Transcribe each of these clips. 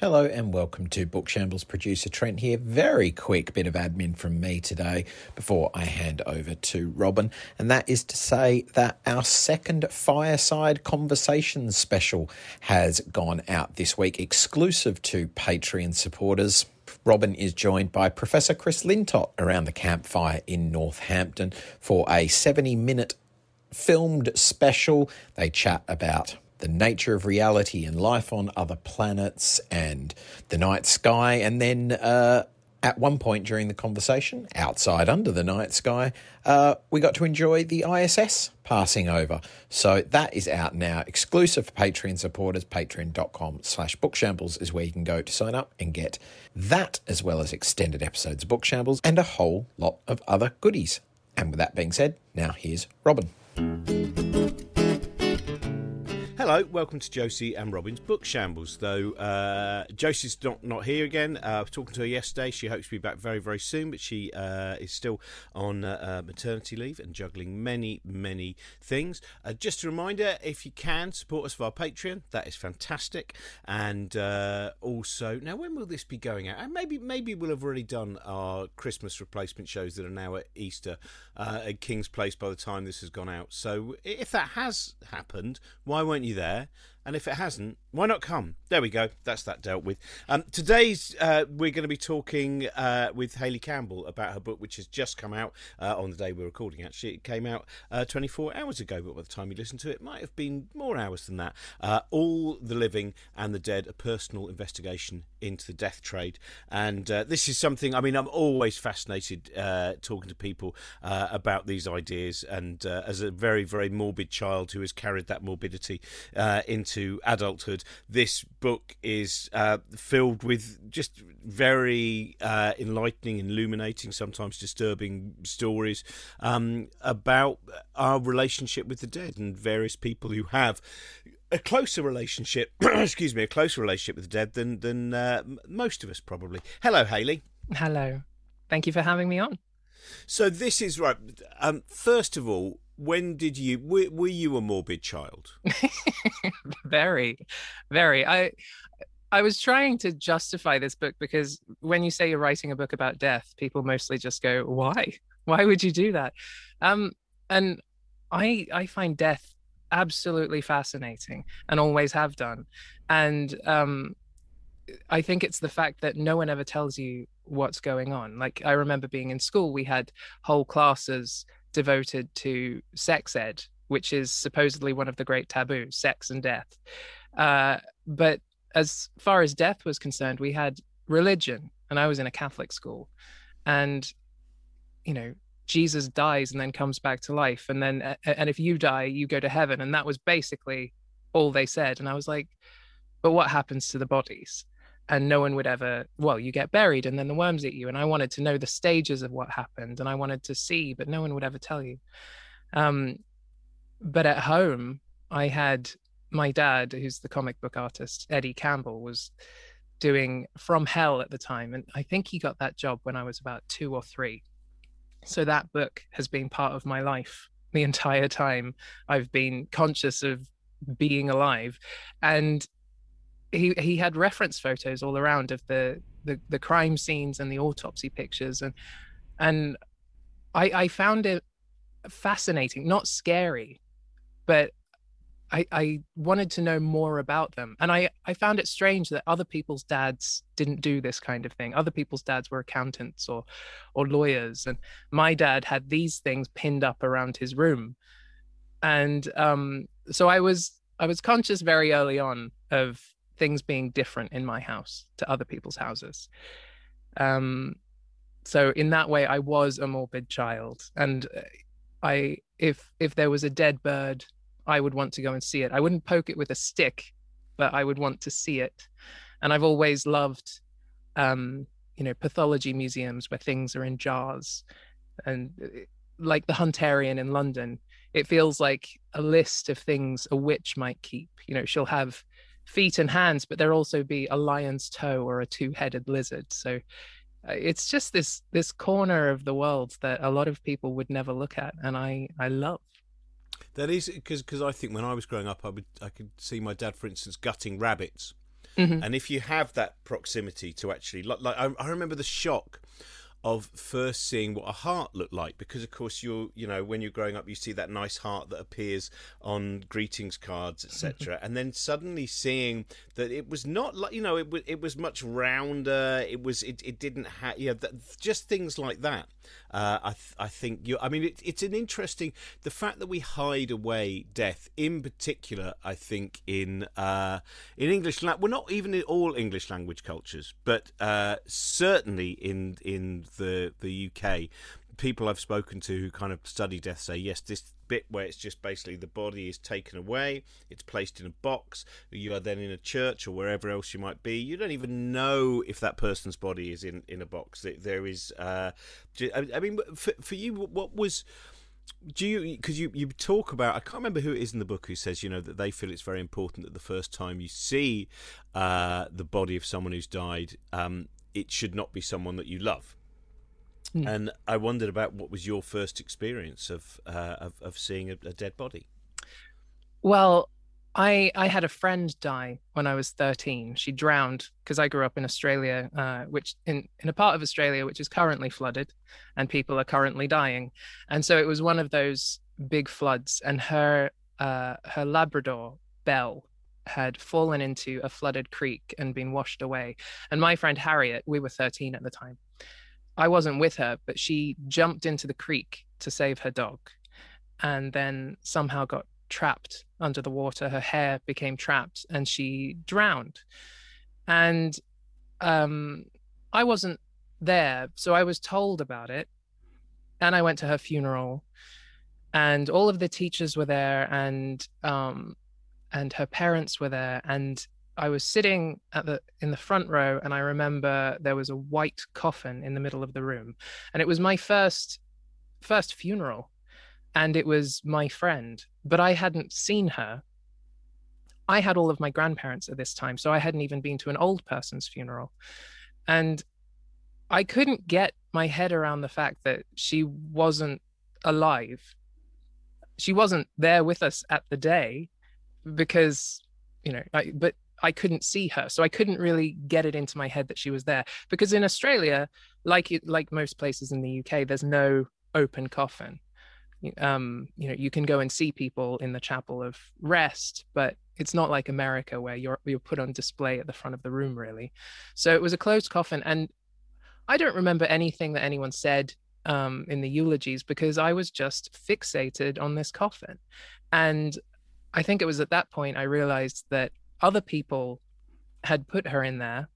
Hello and welcome to Book Shambles producer Trent here. Very quick bit of admin from me today before I hand over to Robin, and that is to say that our second Fireside Conversations special has gone out this week, exclusive to Patreon supporters. Robin is joined by Professor Chris Lintott around the campfire in Northampton for a 70 minute filmed special. They chat about the nature of reality and life on other planets and the night sky. And then uh, at one point during the conversation, outside under the night sky, uh, we got to enjoy the ISS passing over. So that is out now, exclusive for Patreon supporters. Patreon.com slash bookshambles is where you can go to sign up and get that, as well as extended episodes of Bookshambles and a whole lot of other goodies. And with that being said, now here's Robin. Hello, welcome to Josie and Robin's Book Shambles. Though uh, Josie's not, not here again. Uh, I was talking to her yesterday. She hopes to be back very, very soon, but she uh, is still on uh, uh, maternity leave and juggling many, many things. Uh, just a reminder if you can support us via Patreon, that is fantastic. And also, now when will this be going out? And maybe, maybe we'll have already done our Christmas replacement shows that are now at Easter at King's Place by the time this has gone out. So if that has happened, why won't you? There. And if it hasn't, why not come? There we go. That's that dealt with. Um, today's uh, we're going to be talking uh, with Hayley Campbell about her book, which has just come out uh, on the day we're recording. Actually, it came out uh, 24 hours ago, but by the time you listen to it, it might have been more hours than that. Uh, All the Living and the Dead: A Personal Investigation into the Death Trade. And uh, this is something. I mean, I'm always fascinated talking to people about these ideas. And as a very, very morbid child who has carried that morbidity into adulthood, this book is uh, filled with just very uh, enlightening, illuminating, sometimes disturbing stories um, about our relationship with the dead and various people who have a closer relationship, excuse me, a closer relationship with the dead than than uh, most of us probably. Hello, Hayley. Hello. Thank you for having me on. So this is right. Um, first of all, when did you were, were you a morbid child? Very very. I i was trying to justify this book because when you say you're writing a book about death people mostly just go why? Why would you do that? Um and i i find death absolutely fascinating and always have done. And um i think it's the fact that no one ever tells you what's going on. Like i remember being in school we had whole classes devoted to sex ed, which is supposedly one of the great taboos, sex and death. Uh, but as far as death was concerned, we had religion, and I was in a Catholic school, and you know Jesus dies and then comes back to life, and then and if you die, you go to heaven, and that was basically all they said. And I was like, but what happens to the bodies? And no one would ever well you get buried and then the worms eat you and i wanted to know the stages of what happened and i wanted to see but no one would ever tell you. Um, but at home i had my dad who's the comic book artist eddie campbell was doing from hell at the time and i think he got that job when i was about two or three. So that book has been part of my life the entire time i've been conscious of being alive and he he had reference photos all around of the the, the crime scenes and the autopsy pictures and and I I found it fascinating, not scary, but I, I wanted to know more about them. And I, I found it strange that other people's dads didn't do this kind of thing. Other people's dads were accountants or or lawyers. And my dad had these things pinned up around his room. And um, so I was I was conscious very early on of things being different in my house to other people's houses. Um, so in that way, I was a morbid child, and uh, I if if there was a dead bird, I would want to go and see it. I wouldn't poke it with a stick, but I would want to see it. And I've always loved, um, you know pathology museums where things are in jars and uh, like the Hunterian in London, it feels like a list of things a witch might keep. You know, she'll have feet and hands, but there'll also be a lion's toe or a two-headed lizard. So uh, it's just this this corner of the world that a lot of people would never look at, and I I love. That is because because I think when I was growing up, I would I could see my dad, for instance, gutting rabbits, Mhm. and if you have that proximity to actually like, like I, I remember the shock of first seeing what a heart looked like because of course you're you know when you're growing up you see that nice heart that appears on greetings cards etc and then suddenly seeing that it was not like you know it was it was much rounder. It was it, it didn't have yeah just things like that uh, I th- I think you I mean it, it's an interesting the fact that we hide away death in particular I think in uh, in English la- well not even in all English language cultures but uh, certainly in in the the UK people I've spoken to who kind of study death say yes this bit where it's just basically the body is taken away it's placed in a box you are then in a church or wherever else you might be. You don't even know if that person's body is in in a box. There- is uh I I mean for, for you what was do you because you you talk about I can't remember who it is in the book who says you know that they feel it's very important that the first time you see uh the body of someone who's died um it should not be someone that you love Hmm. and I wondered about what was your first experience of uh, of, of seeing a, a dead body. Well, I I had a friend die when I was 13. She drowned because I grew up in Australia, uh, which in in a part of Australia which is currently flooded, and people are currently dying, and so it was one of those big floods, and her uh, her Labrador Belle had fallen into a flooded creek and been washed away. And my friend Harriet, we were 13 at the time. I wasn't with her, but she jumped into the creek to save her dog, and then somehow got trapped under the water. Her hair became trapped and she drowned. And um, I wasn't there. So I was told about it. And I went to her funeral. And all of the teachers were there and um, and her parents were there. And I was sitting at the in the front row and I remember there was a white coffin in the middle of the room. And it was my first first funeral and it was my friend, but I hadn't seen her. I had all of my grandparents at this time, so I hadn't even been to an old person's funeral. And I couldn't get my head around the fact that she wasn't alive. She wasn't there with us at the day because, you know, I, but I couldn't see her. So I couldn't really get it into my head that she was there. Because in Australia, like like most places in the UK, there's no open coffin um you know you can go and see people in the chapel of rest but it's not like america where you're you're put on display at the front of the room really so it was a closed coffin and i don't remember anything that anyone said um in the eulogies because i was just fixated on this coffin and i think it was at that point i realized that other people had put her in there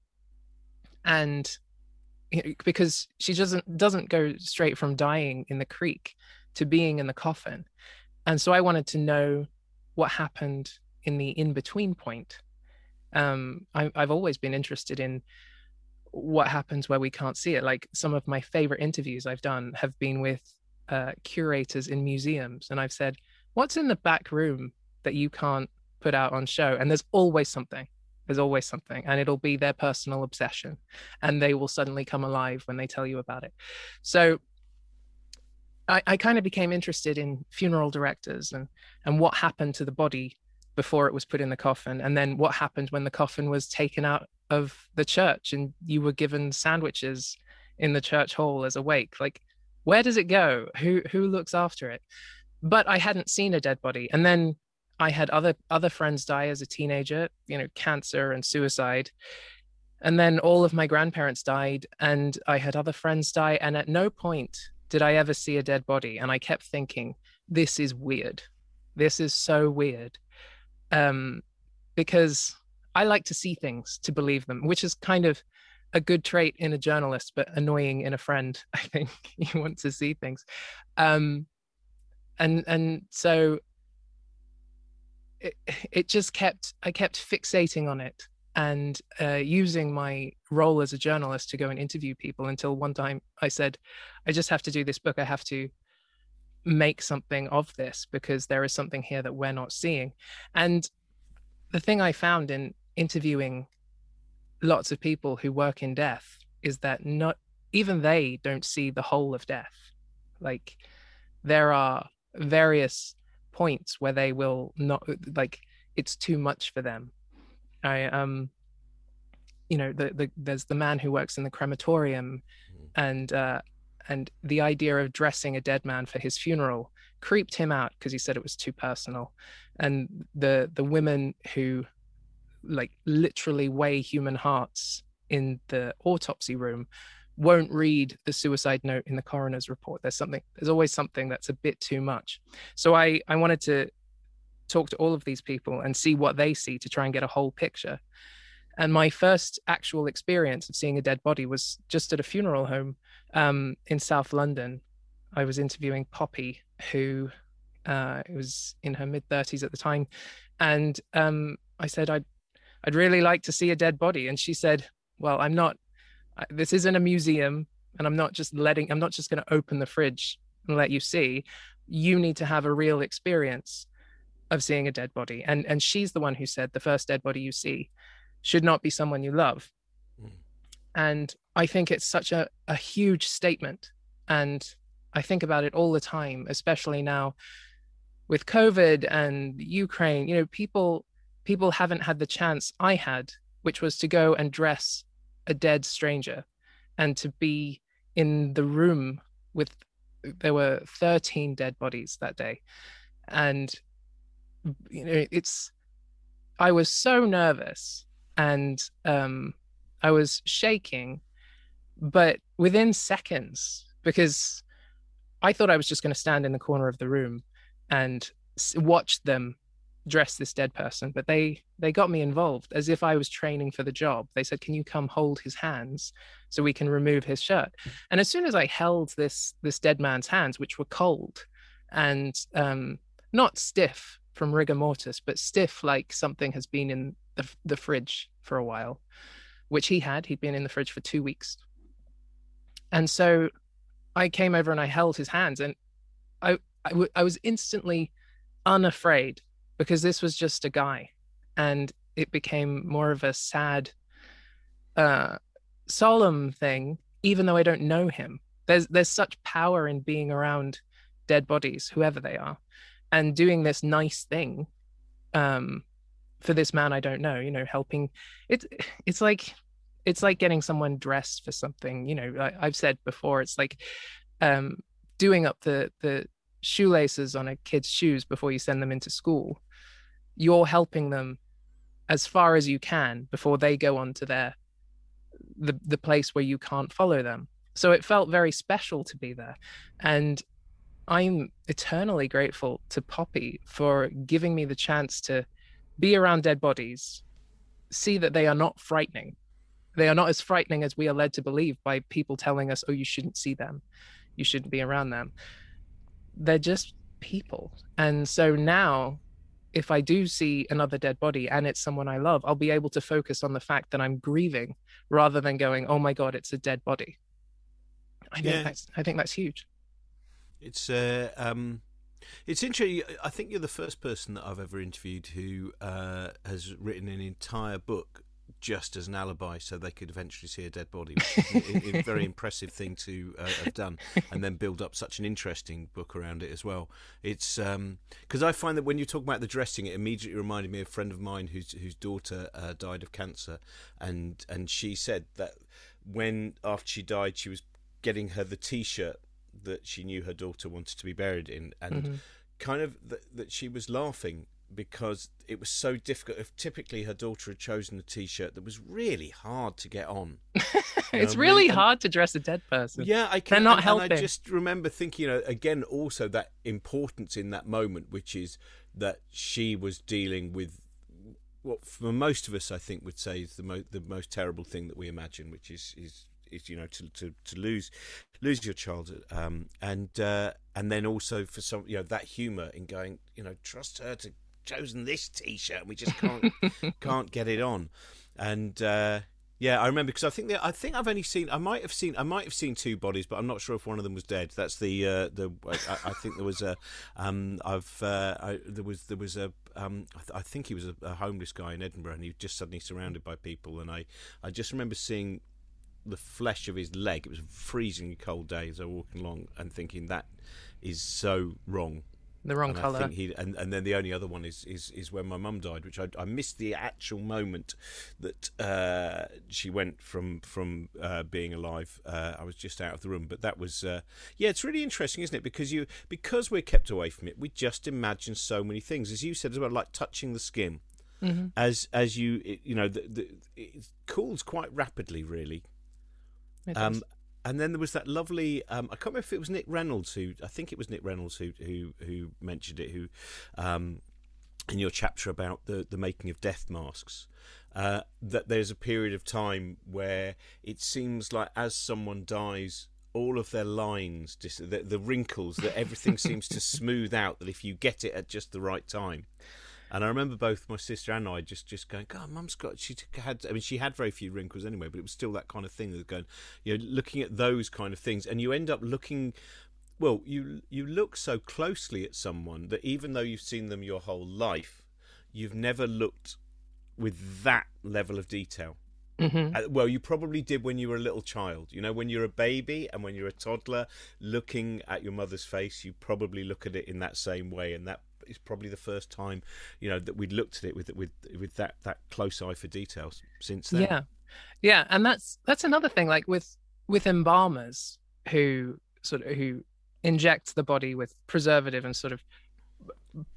and because she doesn't doesn't go straight from dying in the creek to being in the coffin. And so I wanted to know what happened in the in between point. Um, I, I've always been interested in what happens where we can't see it. Like some of my favorite interviews I've done have been with uh, curators in museums. And I've said, What's in the back room that you can't put out on show? And there's always something. There's always something. And it'll be their personal obsession. And they will suddenly come alive when they tell you about it. So I, I kind of became interested in funeral directors and and what happened to the body before it was put in the coffin and then what happened when the coffin was taken out of the church and you were given sandwiches in the church hall as a wake like where does it go who who looks after it but i hadn't seen a dead body and then i had other other friends die as a teenager you know cancer and suicide and then all of my grandparents died and i had other friends die and at no point did I ever see a dead body? And I kept thinking, this is weird. This is so weird. Um, because I like to see things to believe them, which is kind of a good trait in a journalist, but annoying in a friend. I think you want to see things. Um, and and so it, it just kept I kept fixating on it and uh, using my role as a journalist to go and interview people until one time I said, I just have to do this book. I have to make something of this because there is something here that we're not seeing. And the thing I found in interviewing lots of people who work in death is that not even they don't see the whole of death. Like there are various points where they will not like it's too much for them. I um you know the, the there's the man who works in the crematorium mm. and uh and the idea of dressing a dead man for his funeral creeped him out because he said it was too personal and the the women who like literally weigh human hearts in the autopsy room won't read the suicide note in the coroner's report there's something there's always something that's a bit too much so i i wanted to talk to all of these people and see what they see to try and get a whole picture and my first actual experience of seeing a dead body was just at a funeral home um, in South London. I was interviewing Poppy, who uh, was in her mid 30s at the time. And um, I said, I'd, I'd really like to see a dead body. And she said, Well, I'm not, this isn't a museum. And I'm not just letting, I'm not just going to open the fridge and let you see. You need to have a real experience of seeing a dead body. And, and she's the one who said, The first dead body you see should not be someone you love. Mm. And I think it's such a, a huge statement. And I think about it all the time, especially now with COVID and Ukraine. You know, people people haven't had the chance I had, which was to go and dress a dead stranger and to be in the room with there were 13 dead bodies that day. And you know, it's I was so nervous and um, I was shaking, but within seconds, because I thought I was just going to stand in the corner of the room and watch them dress this dead person, but they they got me involved as if I was training for the job. They said, "Can you come hold his hands so we can remove his shirt?" And as soon as I held this this dead man's hands, which were cold and um, not stiff from rigor mortis, but stiff like something has been in the, the fridge for a while, which he had. He'd been in the fridge for two weeks. And so I came over and I held his hands and I, I, w- I was instantly unafraid because this was just a guy and it became more of a sad, uh, solemn thing, even though I don't know him. There's, there's such power in being around dead bodies, whoever they are, and doing this nice thing um, for this man I don't know, you know, helping it's it's like it's like getting someone dressed for something, you know, I, have said before, it's like um doing up the the shoelaces on a kid's shoes before you send them into school. You're helping them as far as you can before they go on to their the the place where you can't follow them. So it felt very special to be there. And I'm eternally grateful to Poppy for giving me the chance to be around dead bodies, see that they are not frightening. They are not as frightening as we are led to believe by people telling us, oh, you shouldn't see them, you shouldn't be around them. They're just people. And so now, if I do see another dead body and it's someone I love, I'll be able to focus on the fact that I'm grieving rather than going, oh my God, it's a dead body. I think yeah. that's I think that's huge. It's uh, um, it's interesting. I think you're the first person that I've ever interviewed who uh, has written an entire book just as an alibi, so they could eventually see a dead body. a, a, very impressive thing to uh, have done, and then build up such an interesting book around it as well. It's because um, I find that when you talk about the dressing, it immediately reminded me of a friend of mine whose whose daughter uh, died of cancer, and and she said that when after she died, she was getting her the T-shirt that she knew her daughter wanted to be buried in, and mm-hmm. kind of th- that she was laughing because it was so difficult. If typically her daughter had chosen a T-shirt that was really hard to get on. it's really and, hard to dress a dead person. Yeah, I can. They're not and, helping. And I just remember thinking, you know, again, also that importance in that moment, which is that she was dealing with what, for most of us, I think, would say is the most the most terrible thing that we imagine, which is is is you know to to, to lose lose your child um, and uh, and then also for some you know that humor in going you know trust her to chosen this t-shirt we just can't can't get it on and uh, Yeah, I remember because I think that, I think I've only seen I might have seen I might have seen two bodies, but I'm not sure if one of them was dead. That's the uh, the I, I, think there was a um I've uh, I, there was there was a um I, th- I think he was a, a, homeless guy in Edinburgh and he was just suddenly surrounded by people and I I just remember seeing the flesh of his leg. It was a freezing cold day as I was walking along and thinking that is so wrong the wrong color. He, and, and then the only other one is, is, is when my mum died, which I, I missed the actual moment that uh, she went from from uh, being alive. Uh, I was just out of the room, but that was uh, yeah, it's really interesting, isn't it? Because you because we're kept away from it, we just imagine so many things, as you said as well, like touching the skin. Mm-hmm. As as you you know, the, the, it cools quite rapidly, really. Um, and then there was that lovely. Um, I can't remember if it was Nick Reynolds who. I think it was Nick Reynolds who who who mentioned it. Who, um, in your chapter about the the making of death masks, uh, that there's a period of time where it seems like as someone dies, all of their lines, the, the wrinkles, that everything seems to smooth out. That if you get it at just the right time. And I remember both my sister and I just, just going, God, Mum's got. She had. I mean, she had very few wrinkles anyway, but it was still that kind of thing. Of going, you know, looking at those kind of things, and you end up looking. Well, you you look so closely at someone that even though you've seen them your whole life, you've never looked with that level of detail. Mm-hmm. Uh, well, you probably did when you were a little child. You know, when you're a baby and when you're a toddler, looking at your mother's face, you probably look at it in that same way, and that is probably the first time you know that we'd looked at it with with with that that close eye for details since then. Yeah, yeah, and that's that's another thing. Like with with embalmers who sort of who inject the body with preservative and sort of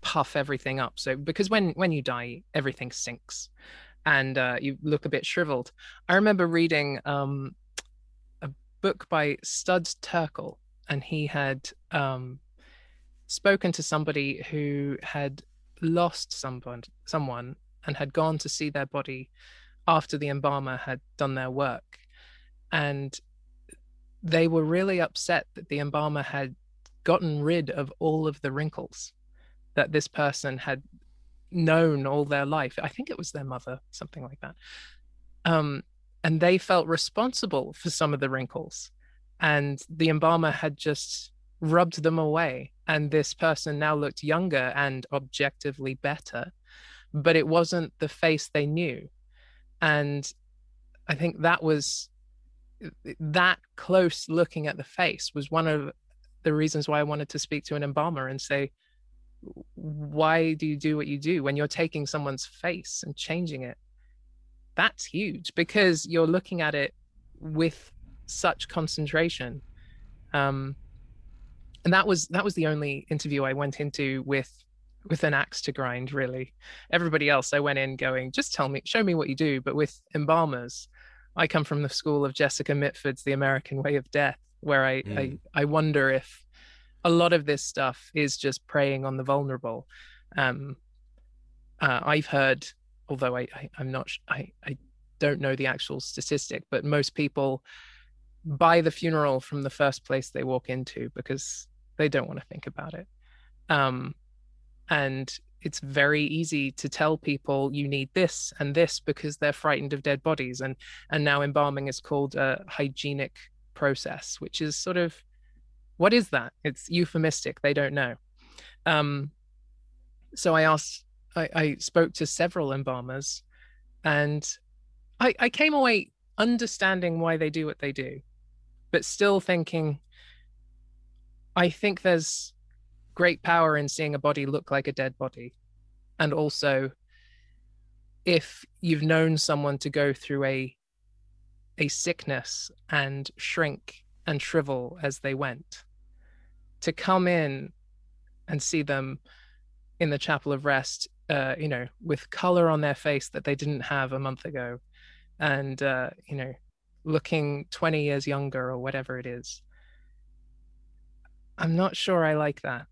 puff everything up. So because when when you die, everything sinks, and uh, you look a bit shriveled. I remember reading um, a book by Studs Terkel, and he had um, spoken to somebody who had lost someone someone and had gone to see their body after the embalmer had done their work. And they were really upset that the embalmer had gotten rid of all of the wrinkles that this person had known all their life. I think it was their mother something like that. Um, and they felt responsible for some of the wrinkles. And the embalmer had just rubbed them away and this person now looked younger and objectively better. But it wasn't the face they knew. And i think that was that close looking at the face was one of the reasons why i wanted to speak to an embalmer and say why do you do what you do when you're taking someone's face and changing it? That's huge because you're looking at it with such concentration. Um, and that was that was the only interview I went into with with an axe to grind really. Everybody else i went in going just tell me show me what you do. But with embalmers i come from the school of jessica mitford's the american way of death where i mm. I, I wonder if a lot of this stuff is just preying on the vulnerable. Um uh, i've heard although I, I i'm not i i don't know the actual statistic but most people buy the funeral from the first place they walk into because they don't want to think about it. Um, and it's very easy to tell people you need this and this because they're frightened of dead bodies. And and now embalming is called a hygienic process, which is sort of what is that? It's euphemistic. They don't know. Um, so I asked, I, I spoke to several embalmers, and I, I came away understanding why they do what they do, but still thinking, I think there's great power in seeing a body look like a dead body. And also, if you've known someone to go through a a sickness and shrink and shrivel as they went, to come in and see them in the chapel of rest, uh, you know, with color on their face that they didn't have a month ago, and uh, you know, looking 20 years younger or whatever it is, I'm not sure I like that.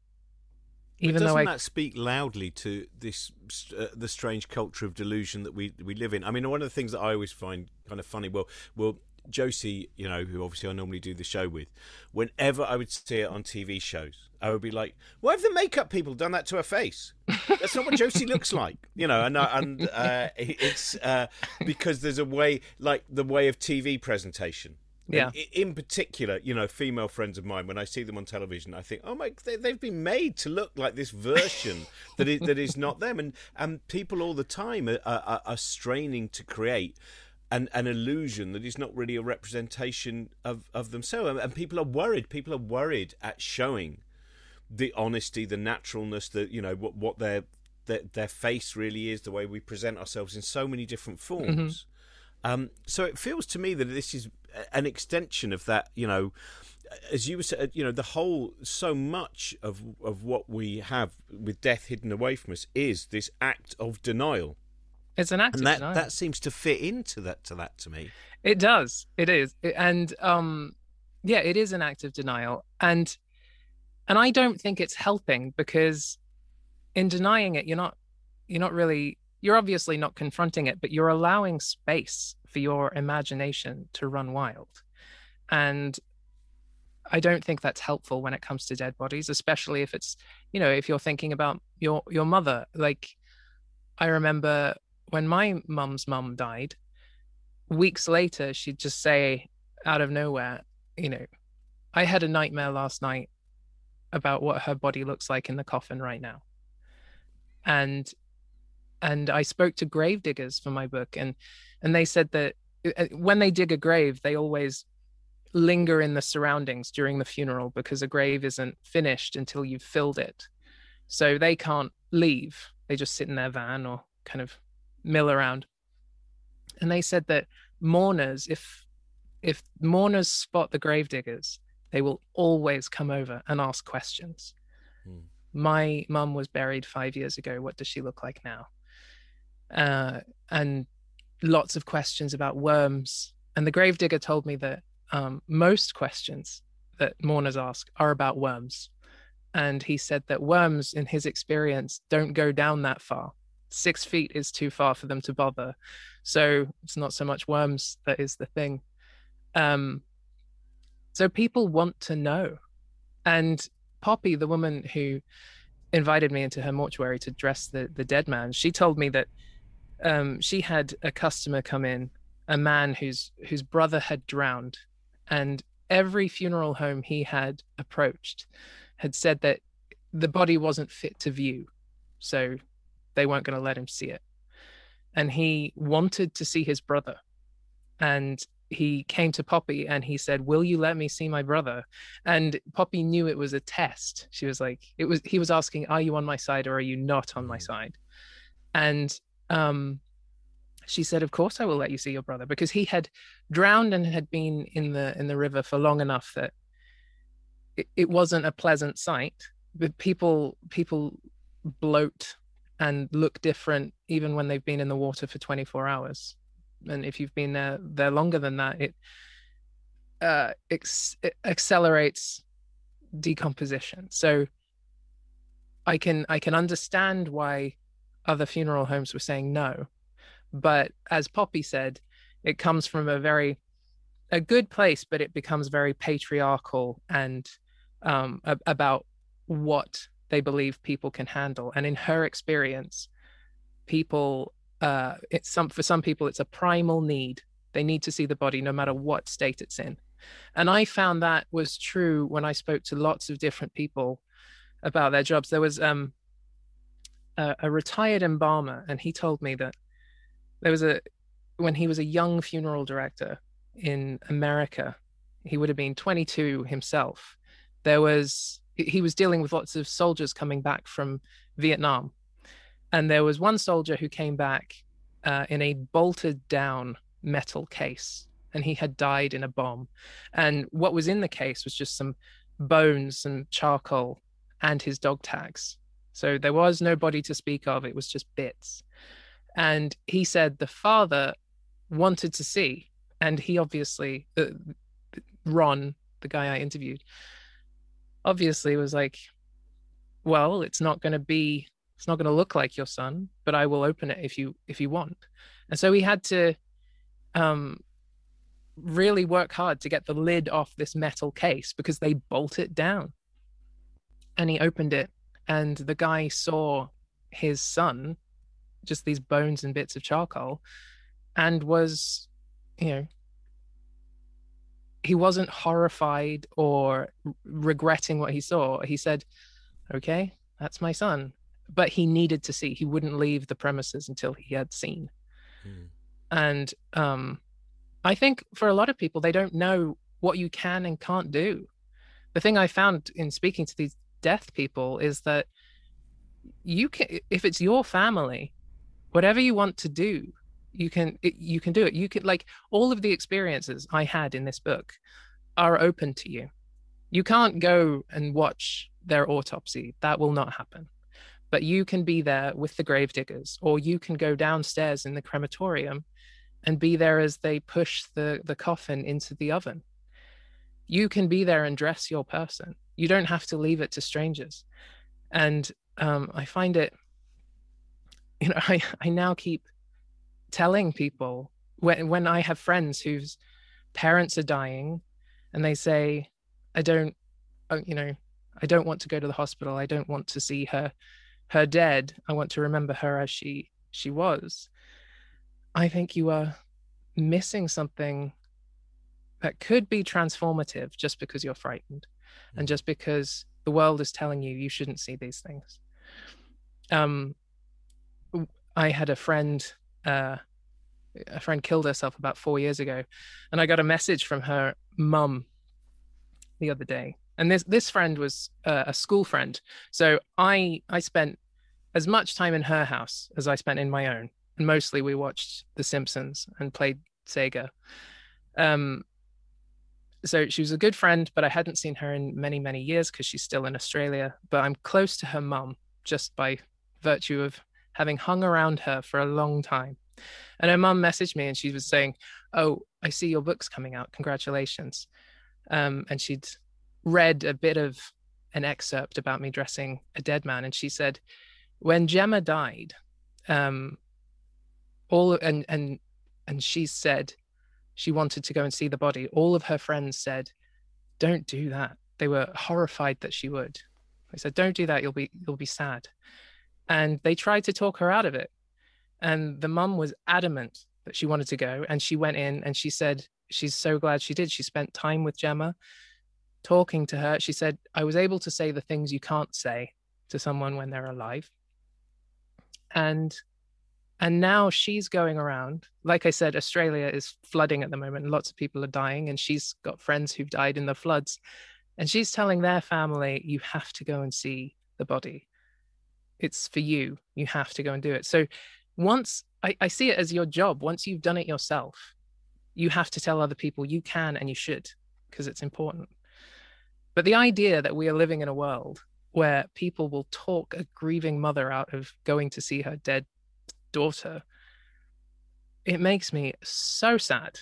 Even though I... that speak loudly to this uh, the strange culture of delusion that we we live in? I mean, one of the things that I always find kind of funny. Well, well, Josie, you know, who obviously I normally do the show with, whenever I would see it on TV shows, I would be like, "Why have the makeup people done that to her face? That's not what Josie looks like." You know, and and uh, it's uh, because there's a way, like the way of TV presentation. Yeah. In particular, you know, female friends of mine, when I see them on television, I think, oh my, they, they've been made to look like this version that is, that is not them. And and people all the time are, are, are straining to create an, an illusion that is not really a representation of, of themselves. And people are worried. People are worried at showing the honesty, the naturalness, the you know what what their their, their face really is, the way we present ourselves in so many different forms. Mm-hmm. Um, so it feels to me that this is an extension of that. You know, as you were saying, you know, the whole so much of of what we have with death hidden away from us is this act of denial. It's an act and that, denial. that seems to fit into that to that to me. It does. It is, and um, yeah, it is an act of denial, and and I don't think it's helping because in denying it, you're not you're not really you're obviously not confronting it, but you're allowing space for your imagination to run wild. And I don't think that's helpful when it comes to dead bodies, especially if it's, you know, if you're thinking about your your mother. Like I remember when my mum's mum died, weeks later she'd just say out of nowhere, you know, I had a nightmare last night about what her body looks like in the coffin right now. And and I spoke to grave diggers for my book, and and they said that uh, uh, when they dig a grave, they always linger in the surroundings during the funeral because a grave isn't finished until you've filled it. So they can't leave. They just sit in their van or kind of mill around. And they said that mourners, if if mourners spot the grave diggers, they will always come over and ask questions. Hmm. My mum was buried five years ago. What does she look like now? Uh, and lots of questions about worms. And the gravedigger told me that um, most questions that mourners ask are about worms. And he said that worms, in his experience, don't go down that far. Six feet is too far for them to bother. So it's not so much worms that is the thing. Um, so people want to know. And Poppy, the woman who invited me into her mortuary to dress the, the dead man, she told me that um, she had a customer come in, a man whose whose brother had drowned, and every funeral home he had approached had said that the body wasn't fit to view, so they weren't going to let him see it. And he wanted to see his brother, and he came to Poppy and he said, "Will you let me see my brother?" And Poppy knew it was a test. She was like, "It was." He was asking, "Are you on my side or are you not on my mm. side?" And um, she said, "Of course, I will let you see your brother," because he had drowned and had been in the in the river for long enough that it, it wasn't a pleasant sight. But people people bloat and look different even when they've been in the water for 24 hours. And if you've been there there longer than that, it uh, ex- it accelerates decomposition. So I can I can understand why other funeral homes were saying no. But as Poppy said, it comes from a very a good place, but it becomes very patriarchal and um, a- about what they believe people can handle. And in her experience, people uh, it's some for some people it's a primal need. They need to see the body no matter what state it's in. And I found that was true when I spoke to lots of different people about their jobs. There was um, a, a retired embalmer, and he told me that there was a when he was a young funeral director in America, he would have been 22 himself. There was he was dealing with lots of soldiers coming back from Vietnam, and there was one soldier who came back uh, in a bolted down metal case, and he had died in a bomb. And what was in the case was just some bones, some charcoal, and his dog tags. So there was no body to speak of, it was just bits. And he said the father wanted to see, and he obviously, uh, Ron, the guy I interviewed, obviously was like, well, it's not going to be, it's not going to look like your son, but I will open it if you if you want. And so he had to um really work hard to get the lid off this metal case because they bolt it down. And he opened it, and the guy saw his son, just these bones and bits of charcoal, and was, you know, he wasn't horrified or regretting what he saw. He said, Okay, that's my son. But he needed to see. He wouldn't leave the premises until he had seen. Mm. And um, I think for a lot of people, they don't know what you can and can't do. The thing I found in speaking to these deaf people is that you can, if it's your family, whatever you want to do, you can you can do it. You can like all of the experiences I had in this book are open to you. You can't go and watch their autopsy. That will not happen. But you can be there with the grave diggers, or you can go downstairs in the crematorium and be there as they push the, the coffin into the oven. You can be there and dress your person. You don't have to leave it to strangers. And um, I find it, you know, I, I now keep telling people when, when I have friends whose parents are dying and they say, I don't, uh, you know, I don't want to go to the hospital. I don't want to see her, her dead. I want to remember her as she, she was. I think you are missing something that could be transformative just because you're frightened. And just because the world is telling you you shouldn't see these things. Um, I had a friend, uh, a friend killed herself about four years ago, and I got a message from her mum the other day. And this this friend was uh, a school friend, so I I spent as much time in her house as I spent in my own and mostly we watched The Simpsons and played Sega. Um, so she was a good friend, but I hadn't seen her in many, many years because she's still in Australia. But I'm close to her mum just by virtue of having hung around her for a long time. And her mum messaged me and she was saying, Oh, I see your book's coming out. Congratulations. Um, and she'd read a bit of an excerpt about me dressing a dead man. And she said, When Gemma died, um, all and and and she said she wanted to go and see the body. All of her friends said don't do that. They were horrified that she would. They said don't do that. You'll be you'll be sad. And they tried to talk her out of it. And the mum was adamant that she wanted to go. And she went in and she said she's so glad she did. She spent time with gemma talking to her. She said i was able to say the things you can't say to someone when they're alive. And and now she's going around. Like i said australia is flooding at the moment. And lots of people are dying and she's got friends who've died in the floods. And she's telling their family you have to go and see the body. It's for you. You have to go and do it. So once I, I see it as your job. Once you've done it yourself you have to tell other people you can and you should because it's important. But the idea that we are living in a world where people will talk a grieving mother out of going to see her dead daughter it makes me so sad.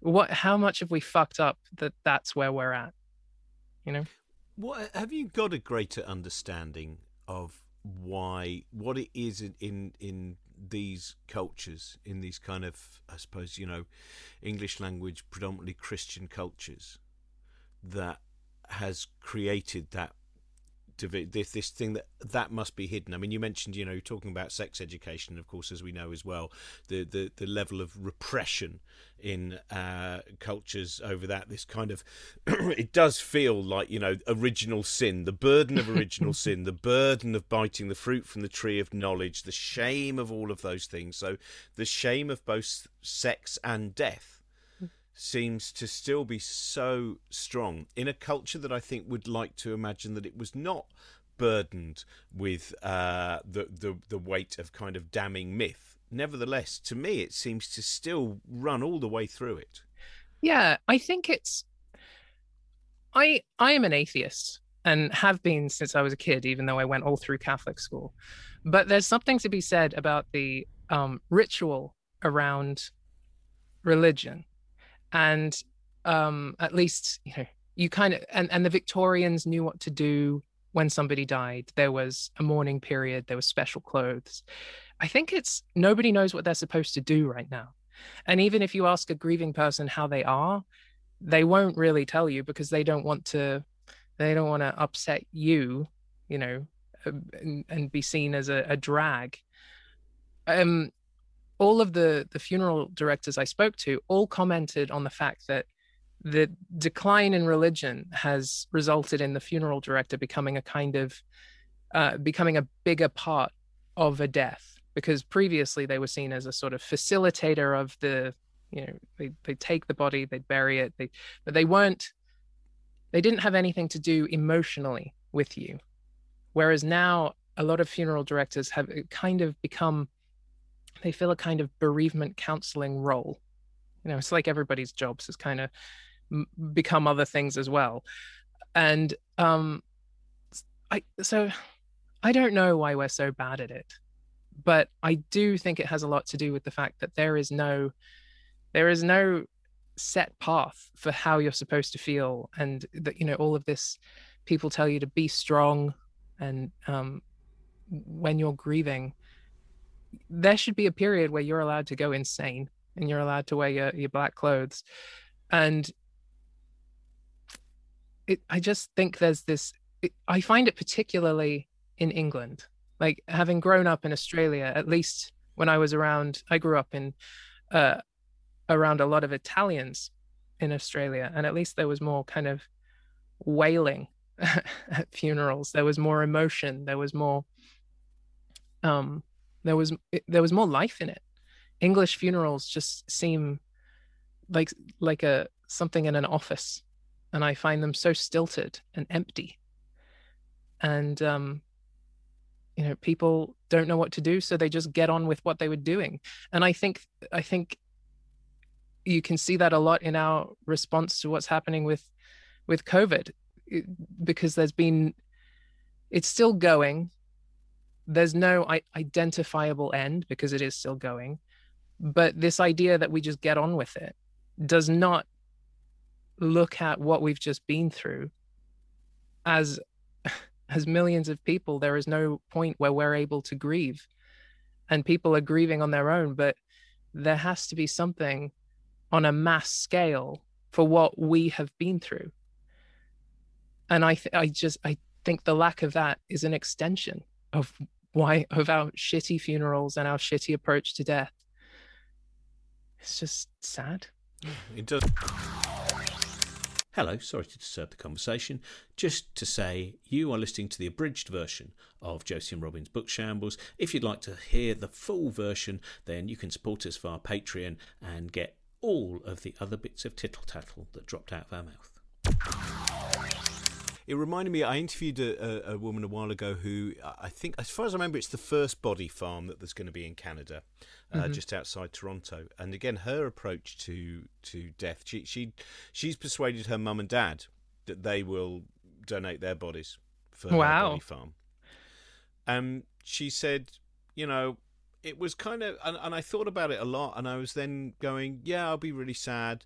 What how much have we fucked up that that's where we're at? You know? What have you got a greater understanding of why what it is in, in in these cultures in these kind of i suppose you know english language predominantly christian cultures that has created that this this thing that that must be hidden. I mean, you mentioned you know talking about sex education, of course, as we know as well, the the, the level of repression in uh, cultures over that. This kind of it does feel like you know original sin, the burden of original sin, the burden of biting the fruit from the tree of knowledge, the shame of all of those things. So the shame of both sex and death seems to still be so strong in a culture that I think would like to imagine that it was not burdened with uh, the, the the weight of kind of damning myth. Nevertheless, to me, it seems to still run all the way through it. Yeah, I think it's. I I am an atheist and have been since I was a kid, even though I went all through Catholic school. But there's something to be said about the um, ritual around religion and um, at least you know you kind of and, and the victorians knew what to do when somebody died. There was a mourning period there was special clothes. I think it's nobody knows what they're supposed to do right now. And even if you ask a grieving person how they are, they won't really tell you because they don't want to they don't want to upset you, you know, uh, and, and be seen as a, a drag. Um all of the the funeral directors I spoke to all commented on the fact that the decline in religion has resulted in the funeral director becoming a kind of uh, becoming a bigger part of a death because previously they were seen as a sort of facilitator of the you know they they take the body they bury it they but they weren't they didn't have anything to do emotionally with you. Whereas now a lot of funeral directors have kind of become they fill a kind of bereavement counseling role. You know it's like everybody's jobs has kind of become other things as well. And um i so i don't know why we're so bad at it but i do think it has a lot to do with the fact that there is no there is no set path for how you're supposed to feel and that you know all of this people tell you to be strong and um when you're grieving there should be a period where you're allowed to go insane and you're allowed to wear your, your black clothes. And it, i just think there's this it, i find it particularly in england. Like having grown up in australia at least when i was around i grew up in uh, around a lot of italians in australia and at least there was more kind of wailing at funerals. There was more emotion. There was more um there was there was more life in it. English funerals just seem like like a something in an office and i find them so stilted and empty. And um you know people don't know what to do so they just get on with what they were doing. And i think i think you can see that a lot in our response to what's happening with with covid because there's been it's still going there's no identifiable end because it is still going but this idea that we just get on with it does not look at what we've just been through as as millions of people. There is no point where we're able to grieve and people are grieving on their own but there has to be something on a mass scale for what we have been through. And i th- i just i think the lack of that is an extension of why of our shitty funerals and our shitty approach to death. It's just sad. It does. Hello, sorry to disturb the conversation. Just to say, you are listening to the abridged version of Josie and Robin's Book Shambles. If you'd like to hear the full version, then you can support us via Patreon and get all of the other bits of tittle tattle that dropped out of our mouth. It reminded me. I interviewed a, a, a, woman a while ago who I think, as far as I remember, it's the first body farm that there's going to be in Canada, uh, mm-hmm. just outside Toronto. And again, her approach to to death, she she she's persuaded her mum and dad that they will donate their bodies for wow. her body farm. And she said, you know, it was kind of, and, and I thought about it a lot, and I was then going, yeah, I'll be really sad,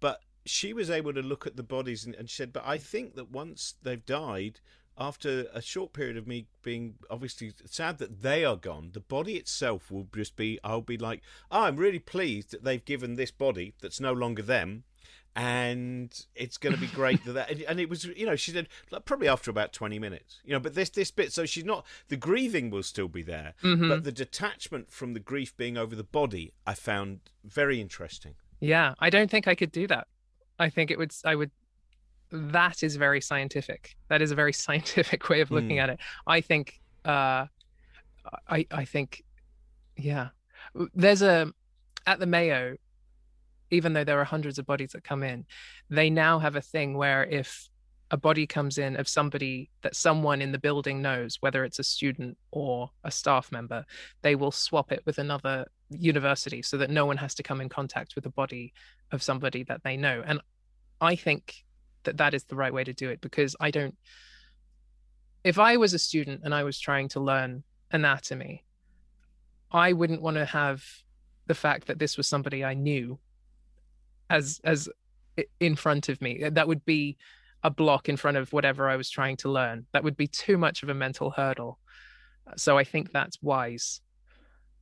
but she was able to look at the bodies and, and she said, but I think that once they've died, after a short period of me being obviously sad that they are gone, the body itself will just be, I'll be like, oh, I'm really pleased that they've given this body that's no longer them. And it's going to be great that, that, and it was, you know, she said probably after about twenty minutes, you know. But this this bit, so she's not the grieving will still be there, mm-hmm. but the detachment from the grief being over the body, I found very interesting. Yeah, I don't think I could do that. I think it would I would that is very scientific. That is a very scientific way of looking mm. at it. I think uh I I think yeah. There's a at the Mayo even though there are hundreds of bodies that come in, they now have a thing where if a body comes in of somebody that someone in the building knows, whether it's a student or a staff member, they will swap it with another university so that no one has to come in contact with the body of somebody that they know. And I think that that is the right way to do it because I don't. If I was a student and I was trying to learn anatomy, I wouldn't want to have the fact that this was somebody I knew as as in front of me. That would be a block in front of whatever I was trying to learn. That would be too much of a mental hurdle. So I think that's wise.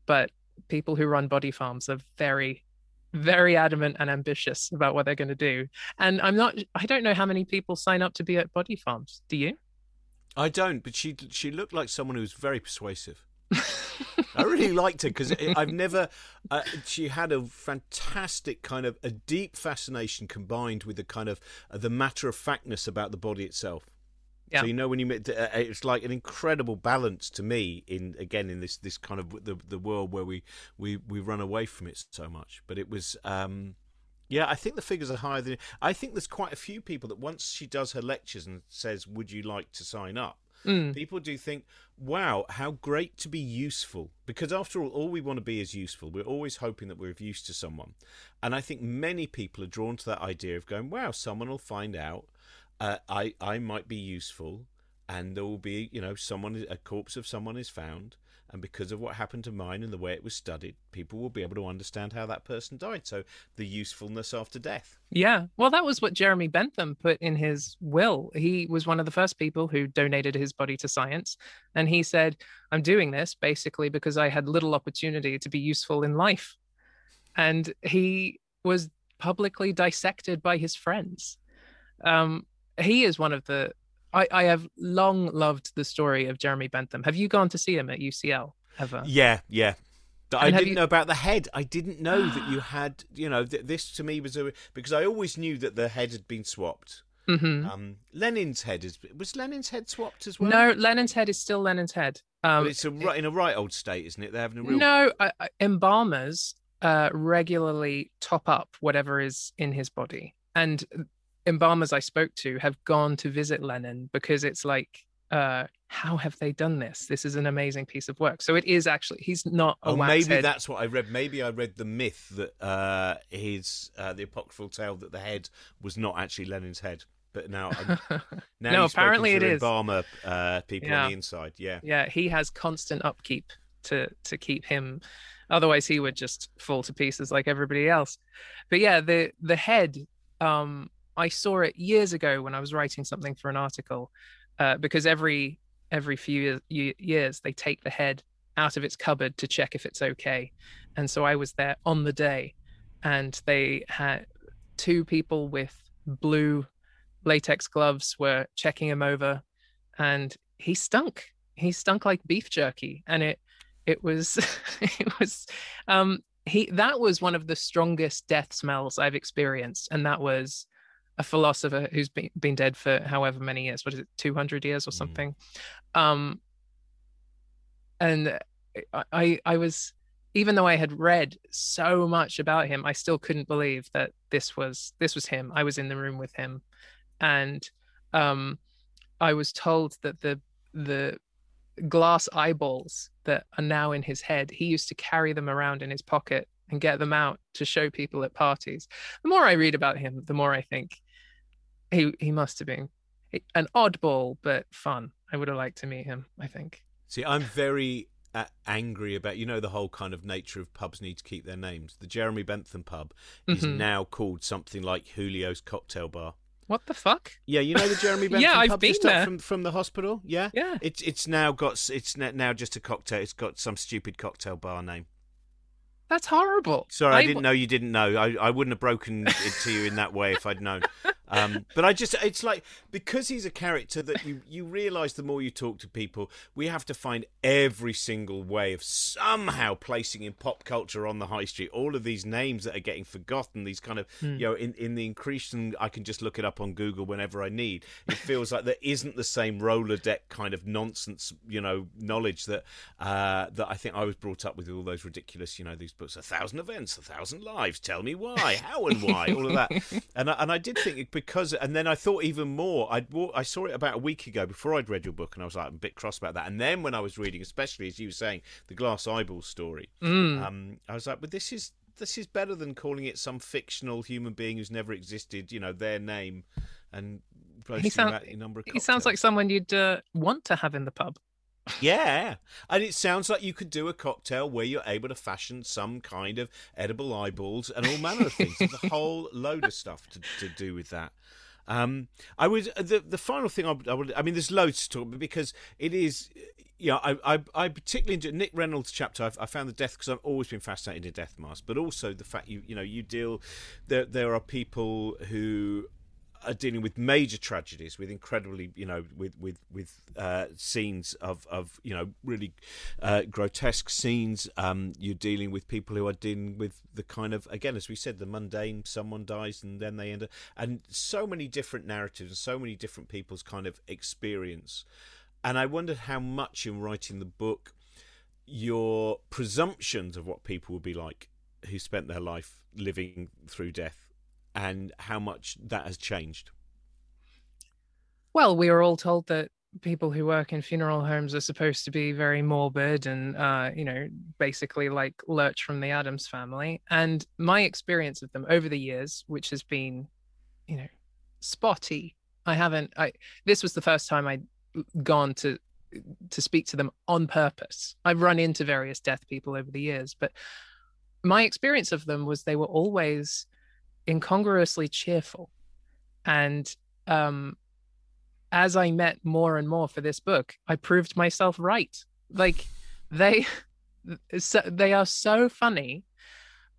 But people who run body farms are very, very adamant and ambitious about what they're going to do. And I'm not, I don't know how many people sign up to be at body farms. Do you? I don't, but she she looked like someone who was very persuasive. I really liked her because I've never. Uh, she had a fantastic kind of a deep fascination combined with the kind of uh, the matter of factness about the body itself. Yeah. So you know when you met, uh, it's like an incredible balance to me in again in this this kind of the the world where we we we run away from it so much. But it was. um yeah, I think the figures are higher than. I think there's quite a few people that once she does her lectures and says, "Would you like to sign up?" Mm. People do think, "Wow, how great to be useful!" Because after all, all we want to be is useful. We're always hoping that we're of use to someone, and I think many people are drawn to that idea of going, "Wow, someone will find out uh, I I might be useful, and there will be you know someone a corpse of someone is found." And because of what happened to mine and the way it was studied, people will be able to understand how that person died. So the usefulness after death. Yeah. Well, that was what Jeremy Bentham put in his will. He was one of the first people who donated his body to science. And he said, I'm doing this basically because I had little opportunity to be useful in life. And he was publicly dissected by his friends. Um, he is one of the I, I have long loved the story of Jeremy Bentham. Have you gone to see him at UCL ever? Yeah, yeah. I didn't you- know about the head. I didn't know that you had, you know, th- this to me was a because I always knew that the head had been swapped. hmm Um, Lenin's head is was Lenin's head swapped as well. No, Lenin's head is still Lenin's head. Um, but it's a, ri- in a right old state, isn't it? They're having a real. No, I, I, embalmers uh, regularly top up whatever is in his body, and embalmers I spoke to have gone to visit Lenin because it's like, uh, how have they done this? This is an amazing piece of work. So it is actually he's not a Oh, maybe head. that's what I read. Maybe I read the myth that uh, his uh, the apocryphal tale that the head was not actually Lenin's head. But now, I'm, now No, apparently it is it the is. embalmer uh, people Yeah. on the inside. Yeah. yeah, he has constant upkeep to to keep him. Otherwise, he would just fall to pieces like everybody else. But yeah, the the head. Um, I saw it years ago when I was writing something for an article, uh, because every every few years, they take the head out of its cupboard to check if it's okay, and so I was there on the day, and they had two people with blue latex gloves were checking him over, and he stunk. He stunk like beef jerky and it it was it was um he that was one of the strongest death smells i've experienced and that was a philosopher who's been, been dead for however many years what is it 200 years or Mm. something? Um and I, I i was even though i had read so much about him i still couldn't believe that this was this was him. I was in the room with him. And um i was told that the the glass eyeballs that are now in his head he used to carry them around in his pocket and get them out to show people at parties. The more i read about him the more i think he he must have been an oddball but fun i would have liked to meet him i think See, I'm very uh, angry about you know the whole kind of nature of pubs need to keep their names. The Jeremy Bentham pub is Mhm. now called something like Julio's Cocktail Bar. what the fuck Yeah, you know the Jeremy Bentham Yeah, I've pub been just there. from from the hospital. Yeah, yeah it's it's now got it's now just a cocktail. It's got some stupid cocktail bar name. that's horrible Sorry, I, I didn't know you didn't know. I, I wouldn't have broken it to you in that way if I'd known. Um, but I just, it's like, because he's a character that you, you realise the more you talk to people, we have to find every single way of somehow placing in pop culture on the high street all of these names that are getting forgotten, these kind of, Hmm. you know, in, in the increasing, I can just look it up on Google whenever I need. It feels like there isn't the same roller deck kind of nonsense, you know, knowledge that, uh, that I think I was brought up with all those ridiculous, you know, these books, a thousand events, a thousand lives, tell me why, how and why, all of that. And I, and I did think it because, and then I thought even more. I'd I saw it about a week ago before I'd read your book, and I was like a bit cross about that. And then when I was reading, especially as you were saying, the glass eyeball story, Mm. um, I was like, but this is this is better than calling it some fictional human being who's never existed. You know, their name and boasting sound- about a number of. he sounds like someone you'd uh, want to have in the pub Yeah, and it sounds like you could do a cocktail where you're able to fashion some kind of edible eyeballs and all manner of things. There's a whole load of stuff to, to do with that. Um, I would the the final thing I would, I mean there's loads to talk because it is you know, I, I, I particularly enjoy Nick Reynolds' chapter. I, I found the death because I've always been fascinated in death masks, but also the fact you you know you deal there there are people who are dealing with major tragedies, with incredibly, you know, with with with uh, scenes of of you know really uh, grotesque scenes. Um, you're dealing with people who are dealing with the kind of again, as we said, the mundane. Someone dies and then they end up, and so many different narratives and so many different people's kind of experience. And I wondered how much in writing the book your presumptions of what people would be like who spent their life living through death and how much that has changed? Well, we were all told that people who work in funeral homes are supposed to be very morbid and uh, you know basically like lurch from the Addams Family and my experience of them over the years which has been you know spotty i haven't i this was the first time i'd gone to to speak to them on purpose i've run into various death people over the years but my experience of them was they were always incongruously cheerful. And um, as I met more and more for this book, I proved myself right. Like they, so, they are so funny,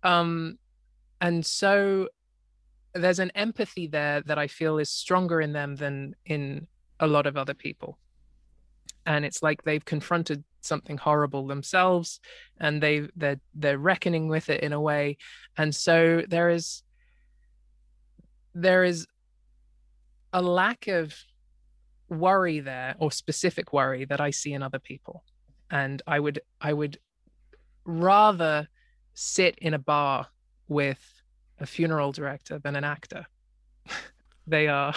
um, and so there's an empathy there that I feel is stronger in them than in a lot of other people. And it's like they've confronted something horrible themselves, and they they're they're reckoning with it in a way, and so there is there is a lack of worry there or specific worry that I see in other people. And I would I would rather sit in a bar with a funeral director than an actor. they are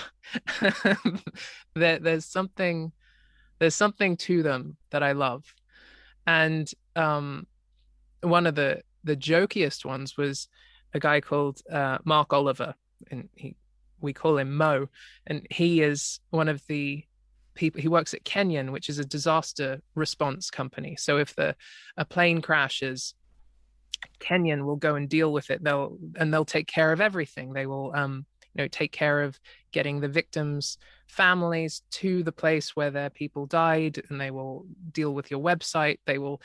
there, there's something there's something to them that I love. And um one of the the jokiest ones was a guy called uh, Mark Oliver and he we call him Mo, and he is one of the people. He works at Kenyon, which is a disaster response company. So if the a plane crashes, Kenyon will go and deal with it. They'll and they'll take care of everything. They will um you know take care of getting the victims families to the place where their people died and they will deal with your website they will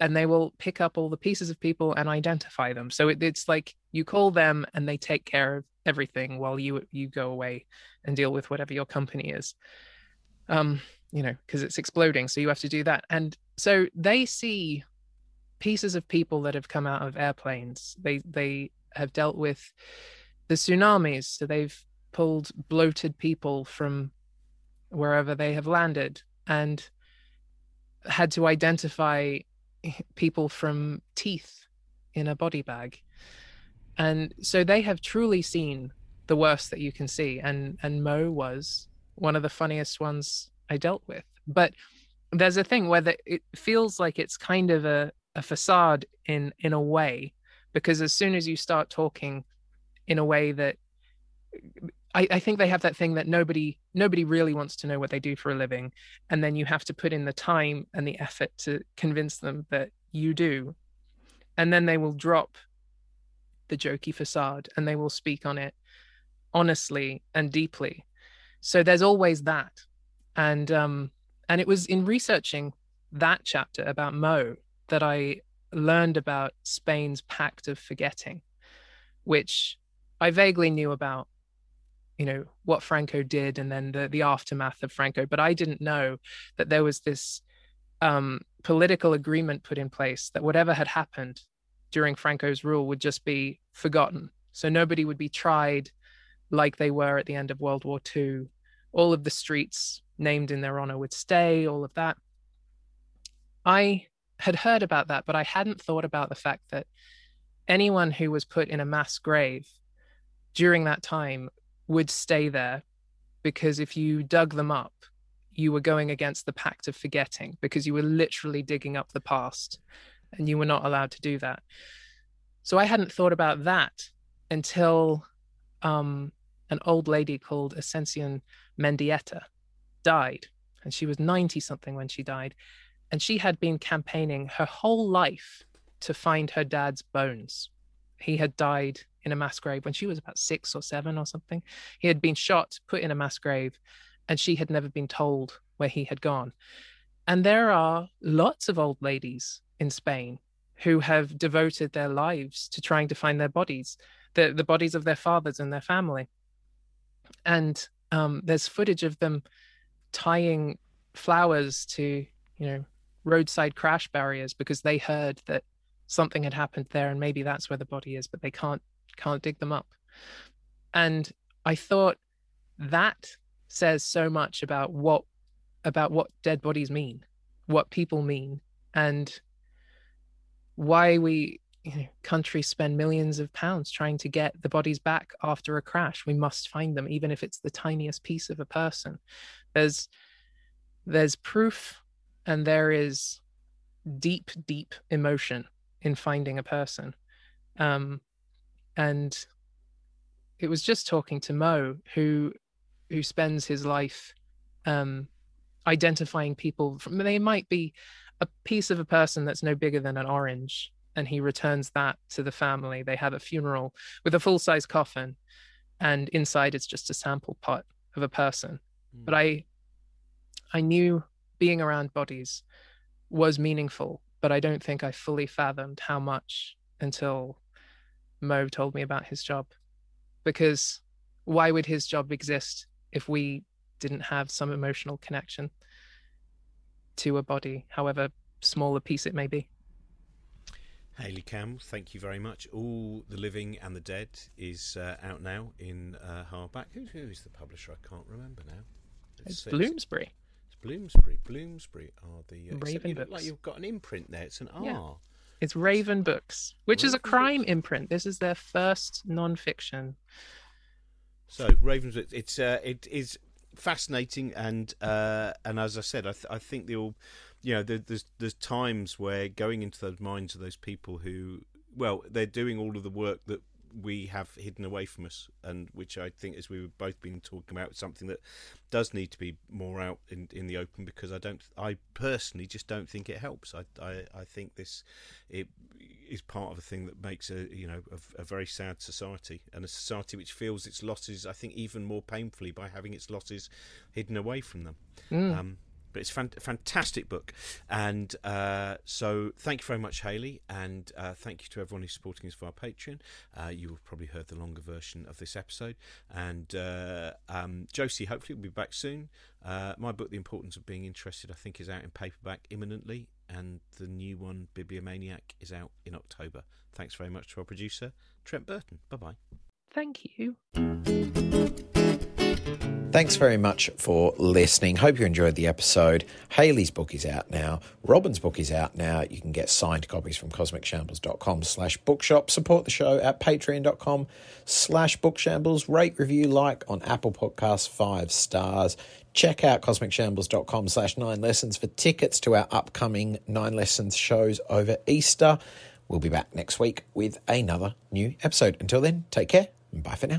and they will pick up all the pieces of people and identify them. So it, it's like you call them and they take care of everything while you you go away and deal with whatever your company is. Um, you know, because it's exploding, so you have to do that. And so they see pieces of people that have come out of airplanes. They they have dealt with the tsunamis, so they've pulled bloated people from wherever they have landed and had to identify people from teeth in a body bag. And so they have truly seen the worst that you can see. And and mo was one of the funniest ones i dealt with. But there's a thing where the, it feels like it's kind of a, a facade in in a way because as soon as you start talking in a way that I, I, think they have that thing that nobody nobody really wants to know what they do for a living and then you have to put in the time and the effort to convince them that you do and then they will drop the jokey facade and they will speak on it honestly and deeply. So there's always that and um and it was in researching that chapter about mo that i learned about spain's pact of forgetting which i vaguely knew about you know what Franco did and then the the aftermath of Franco but I didn't know that there was this um, political agreement put in place that whatever had happened during Franco's rule would just be forgotten. So nobody would be tried like they were at the end of World War II all of the streets named in their honor would stay all of that. I had heard about that but I hadn't thought about the fact that anyone who was put in a mass grave during that time would stay there because if you dug them up, you were going against the pact of forgetting because you were literally digging up the past and you were not allowed to do that. So I hadn't thought about that until um, an old lady called Ascension Mendieta died. And she was 90 something when she died. And she had been campaigning her whole life to find her dad's bones. He had died in a mass grave when she was about six or seven or something. He had been shot, put in a mass grave, and she had never been told where he had gone. And there are lots of old ladies in Spain who have devoted their lives to trying to find their bodies, the, the bodies of their fathers and their family. And um, there's footage of them tying flowers to, you know, roadside crash barriers because they heard that something had happened there and maybe that's where the body is, but they can't can't dig them up. And I thought that says so much about what about what dead bodies mean, what people mean, and why we you know, countries spend millions of pounds trying to get the bodies back after a crash. We must find them, even if it's the tiniest piece of a person. There's there's proof and there is deep, deep emotion in finding a person. Um, and it was just talking to Mo, who who spends his life um, identifying people from they might be a piece of a person that's no bigger than an orange and he returns that to the family they have a funeral with a full size coffin and inside it's just a sample pot of a person mm. but i i knew being around bodies was meaningful but i don't think i fully fathomed how much until mo told me about his job because why would his job exist if we didn't have some emotional connection to a body, however small a piece it may be. Hayley Campbell, thank you very much. All the Living and the Dead is uh, out now in uh, hardback. Who, who is the publisher? I can't remember now. It's, it's Bloomsbury. It's Bloomsbury. Bloomsbury are the uh, Raven Books. Like you've got an imprint there. It's an R. It's Raven Books, which Raven is a crime Books. imprint. This is their first non-fiction. So Raven's it's uh, it is fascinating, and uh, and as I said, I, th- I think the all, you know, there's there's times where going into those minds of those people who, well, they're doing all of the work that we have hidden away from us, and which I think, as we've both been talking about, something that does need to be more out in, in the open because I don't, I personally just don't think it helps. I, I, I think this it is part of a thing that makes a you know a, a, very sad society and a society which feels its losses. I think even more painfully by having its losses hidden away from them. Mm. Um, but it's a fan- fantastic book. And uh, so thank you very much, Hayley. And uh, thank you to everyone who's supporting us via Patreon. Uh, you have probably heard the longer version of this episode. And uh, um, Josie, hopefully, will be back soon. Uh, my book, The Importance of Being Interested, I think is out in paperback imminently. And the new one, Bibliomaniac, is out in October. Thanks very much to our producer, Trent Burton. Bye bye. Thank you. Thanks very much for listening. Hope you enjoyed the episode. Hayley's book is out now. Robin's book is out now. You can get signed copies from cosmicshambles.com slash bookshop. Support the show at patreon.com slash bookshambles. Rate, review, like on Apple Podcasts, five stars. Check out cosmicshambles.com slash nine lessons for tickets to our upcoming nine lessons shows over Easter. We'll be back next week with another new episode. Until then, take care and bye for now.